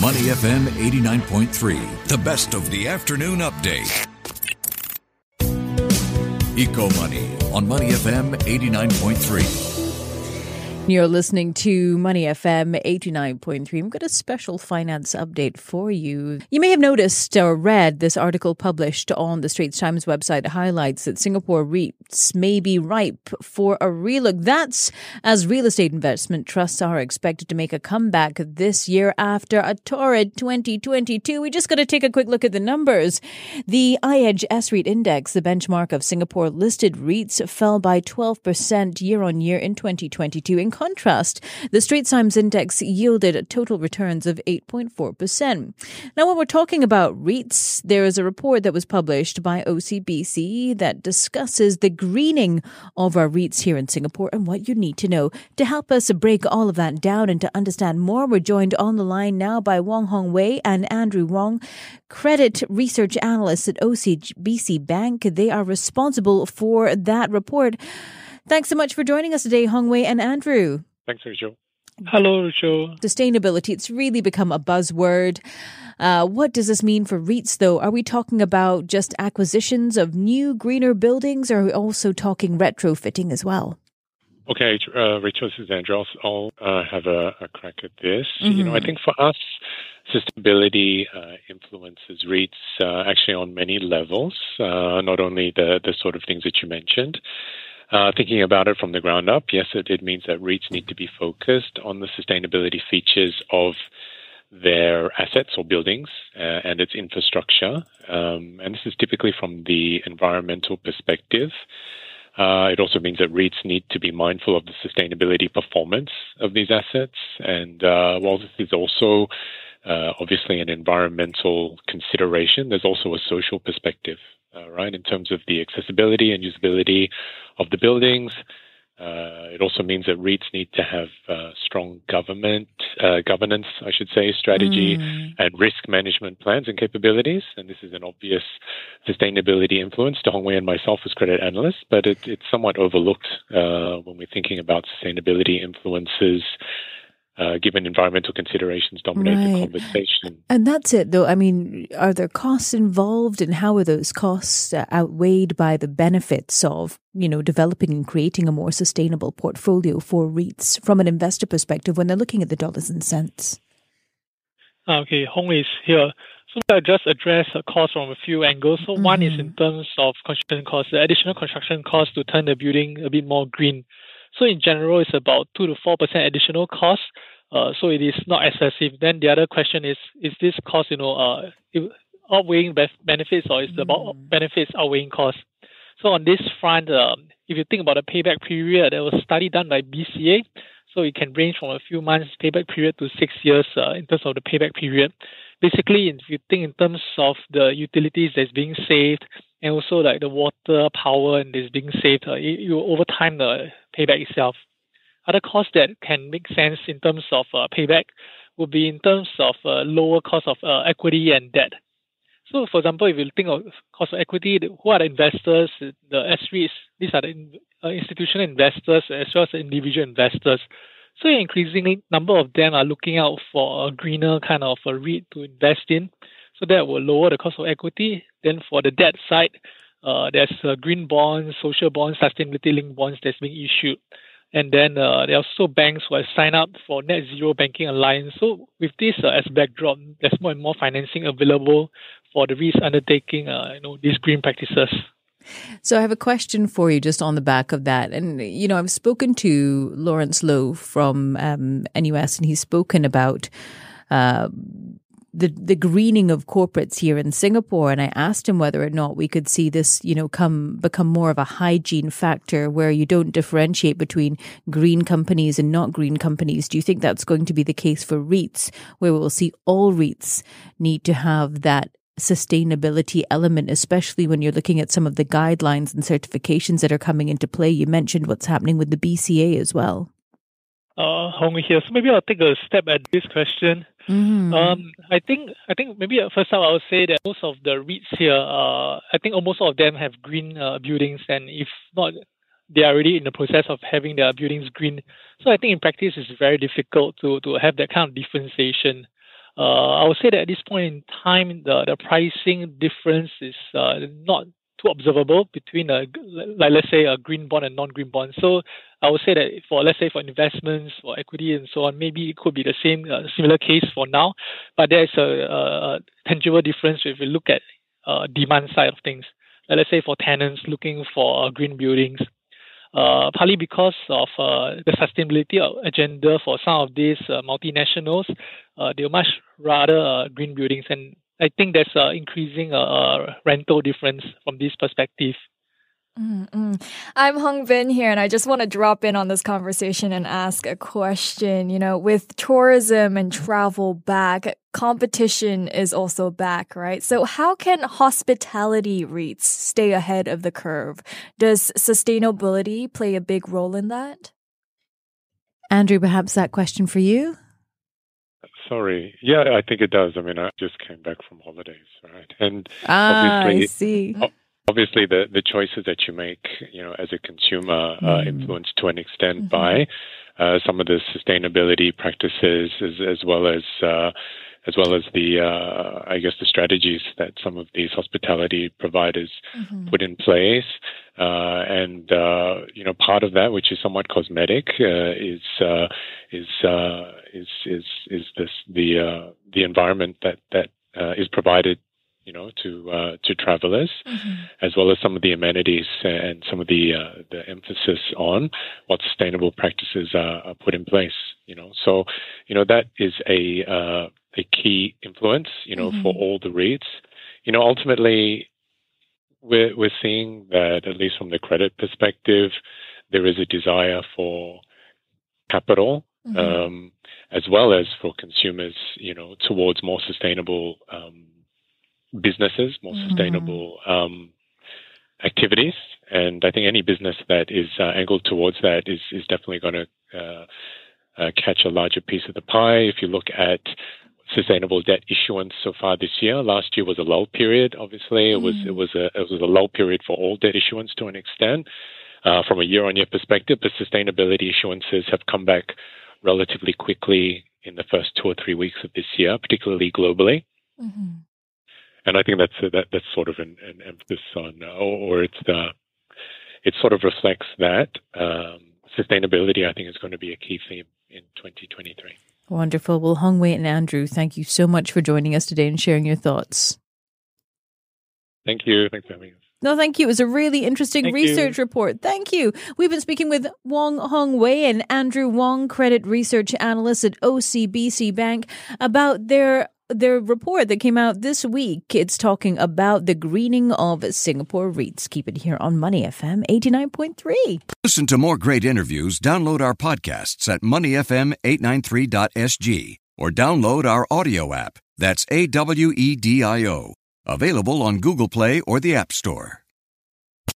Money FM 89.3, the best of the afternoon update. Eco Money on Money FM 89.3. You're listening to Money FM 89.3. We've got a special finance update for you. You may have noticed or read this article published on the Straits Times website highlights that Singapore REITs may be ripe for a relook. That's as real estate investment trusts are expected to make a comeback this year after a torrid 2022. We just got to take a quick look at the numbers. The iEdge S-REIT index, the benchmark of Singapore listed REITs, fell by 12% year on year in 2022. In contrast, the Straits Times Index yielded total returns of 8.4%. Now, when we're talking about REITs, there is a report that was published by OCBC that discusses the greening of our REITs here in Singapore and what you need to know. To help us break all of that down and to understand more, we're joined on the line now by Wong Hong Wei and Andrew Wong, credit research analysts at OCBC Bank. They are responsible for that report. Thanks so much for joining us today, Hongwei and Andrew. Thanks, Rachel. Hello, Rachel. Sustainability, it's really become a buzzword. Uh, what does this mean for REITs, though? Are we talking about just acquisitions of new, greener buildings, or are we also talking retrofitting as well? Okay, uh, Rachel, this is Andrew. I'll, uh, have a, a, crack at this. Mm-hmm. You know, I think for us, sustainability uh, influences REITs uh, actually on many levels, uh, not only the, the sort of things that you mentioned. Uh, thinking about it from the ground up, yes, it, it, means that REITs need to be focused on the sustainability features of their assets or buildings uh, and its infrastructure. Um, and this is typically from the environmental perspective. Uh, it also means that REITs need to be mindful of the sustainability performance of these assets. And uh, while this is also uh, obviously an environmental consideration, there's also a social perspective uh, right, in terms of the accessibility and usability of the buildings. Uh, it also means that REITs need to have uh, strong government uh, governance, I should say, strategy mm. and risk management plans and capabilities. And this is an obvious sustainability influence to Hongwei and myself as credit analysts, but it, it's somewhat overlooked uh, when we're thinking about sustainability influences uh, given environmental considerations dominate right. the conversation. And that's it, though. I mean, are there costs involved, and how are those costs uh, outweighed by the benefits of, you know, developing and creating a more sustainable portfolio for REITs from an investor perspective when they're looking at the dollars and cents? Okay, Hong is here. So I just address the cost from a few angles. So mm-hmm. one is in terms of construction costs, the additional construction cost to turn the building a bit more green. So in general, it's about two to four percent additional cost. Uh, so it is not excessive. Then the other question is: Is this cost, you know, uh, outweighing benefits, or is mm. the benefits outweighing costs? So on this front, um, if you think about the payback period, there was a study done by BCA. So it can range from a few months payback period to six years uh, in terms of the payback period. Basically, if you think in terms of the utilities that's being saved and also like the water, power, and is being saved, uh, you, you over time the payback itself. Other costs that can make sense in terms of uh, payback would be in terms of uh, lower cost of uh, equity and debt. So, for example, if you think of cost of equity, who are the investors? The S-REITs, these are the uh, institutional investors as well as individual investors. So, increasingly, number of them are looking out for a greener kind of a REIT to invest in. So that will lower the cost of equity. Then for the debt side, uh, there's uh, green bonds, social bonds, sustainability linked bonds that's being issued. And then uh, there are also banks who have signed up for Net Zero Banking Alliance. So with this uh, as backdrop, there's more and more financing available for the REITs undertaking, uh, you know, these green practices. So I have a question for you just on the back of that. And, you know, I've spoken to Lawrence Loh from um, NUS and he's spoken about uh, the the greening of corporates here in Singapore, and I asked him whether or not we could see this, you know, come become more of a hygiene factor where you don't differentiate between green companies and not green companies. Do you think that's going to be the case for REITs, where we'll see all REITs need to have that sustainability element, especially when you're looking at some of the guidelines and certifications that are coming into play? You mentioned what's happening with the BCA as well. Uh, Hong here. So maybe I'll take a step at this question. Mm-hmm. Um, I think I think maybe first up I would say that most of the REITs here, uh, I think almost all of them have green uh, buildings, and if not, they are already in the process of having their buildings green. So I think in practice it's very difficult to to have that kind of differentiation. uh, I would say that at this point in time, the, the pricing difference is uh, not too observable between a like let's say a green bond and non-green bond. So I would say that for let's say for investments for equity and so on, maybe it could be the same uh, similar case for now, but there is a, a, tangible difference if we look at uh, demand side of things. let's say for tenants looking for uh, green buildings, uh, partly because of uh, the sustainability agenda for some of these uh, multinationals, uh, they much rather uh, green buildings, and I think there's uh, increasing uh, rental difference from this perspective. Mm-hmm. I'm Hung Bin here, and I just want to drop in on this conversation and ask a question. You know, with tourism and travel back, competition is also back, right? So, how can hospitality REITs stay ahead of the curve? Does sustainability play a big role in that? Andrew, perhaps that question for you? Sorry. Yeah, I think it does. I mean, I just came back from holidays, right? And ah, obviously, I see obviously the, the choices that you make, you know, as a consumer, uh, mm. influenced to an extent mm-hmm. by uh, some of the sustainability practices, as, as well as uh, as well as the, uh, I guess, the strategies that some of these hospitality providers mm-hmm. put in place. Uh, and uh, you know, part of that, which is somewhat cosmetic, is is is is is this the the environment that that is provided you know, to uh, to travelers, mm-hmm. as well as some of the amenities and some of the uh, the emphasis on what sustainable practices are, are, put in place. You know, so you know that is a uh, a key influence. You know, mm-hmm. for all the REITs. You know, ultimately, we're we're seeing that at least from the credit perspective, there is a desire for capital Mm-hmm. Um, as well as for consumers, you know, towards more sustainable um, businesses, more mm-hmm. sustainable um, activities. And I think any business that is uh, angled towards that is, is definitely going to uh, uh, catch a larger piece of the pie. If you look at sustainable debt issuance so far this year, last year was a lull period. Obviously, it was it mm. was a it was a lull period for all debt issuance to an extent. Uh, from a year-on-year perspective, but sustainability issuances have come back relatively quickly in the first two or three weeks of this year, particularly globally. Mm-hmm and I think that's a, that that's sort of an, an emphasis on, uh, or, it's the it sort of reflects that um, sustainability. I think is going to be a key theme in 2023. Wonderful. Well, Hong Wei and Andrew, thank you so much for joining us today and sharing your thoughts. Thank you. Thanks for having us. No, thank you. It was a really interesting thank research you. report. Thank you. We've been speaking with Wong Hong Wei and Andrew Wong, credit research analyst at OCBC Bank, about their the report that came out this week, it's talking about the greening of Singapore REITs. Keep it here on Money FM 89.3. Listen to more great interviews. Download our podcasts at moneyfm893.sg or download our audio app. That's A W E D I O. Available on Google Play or the App Store.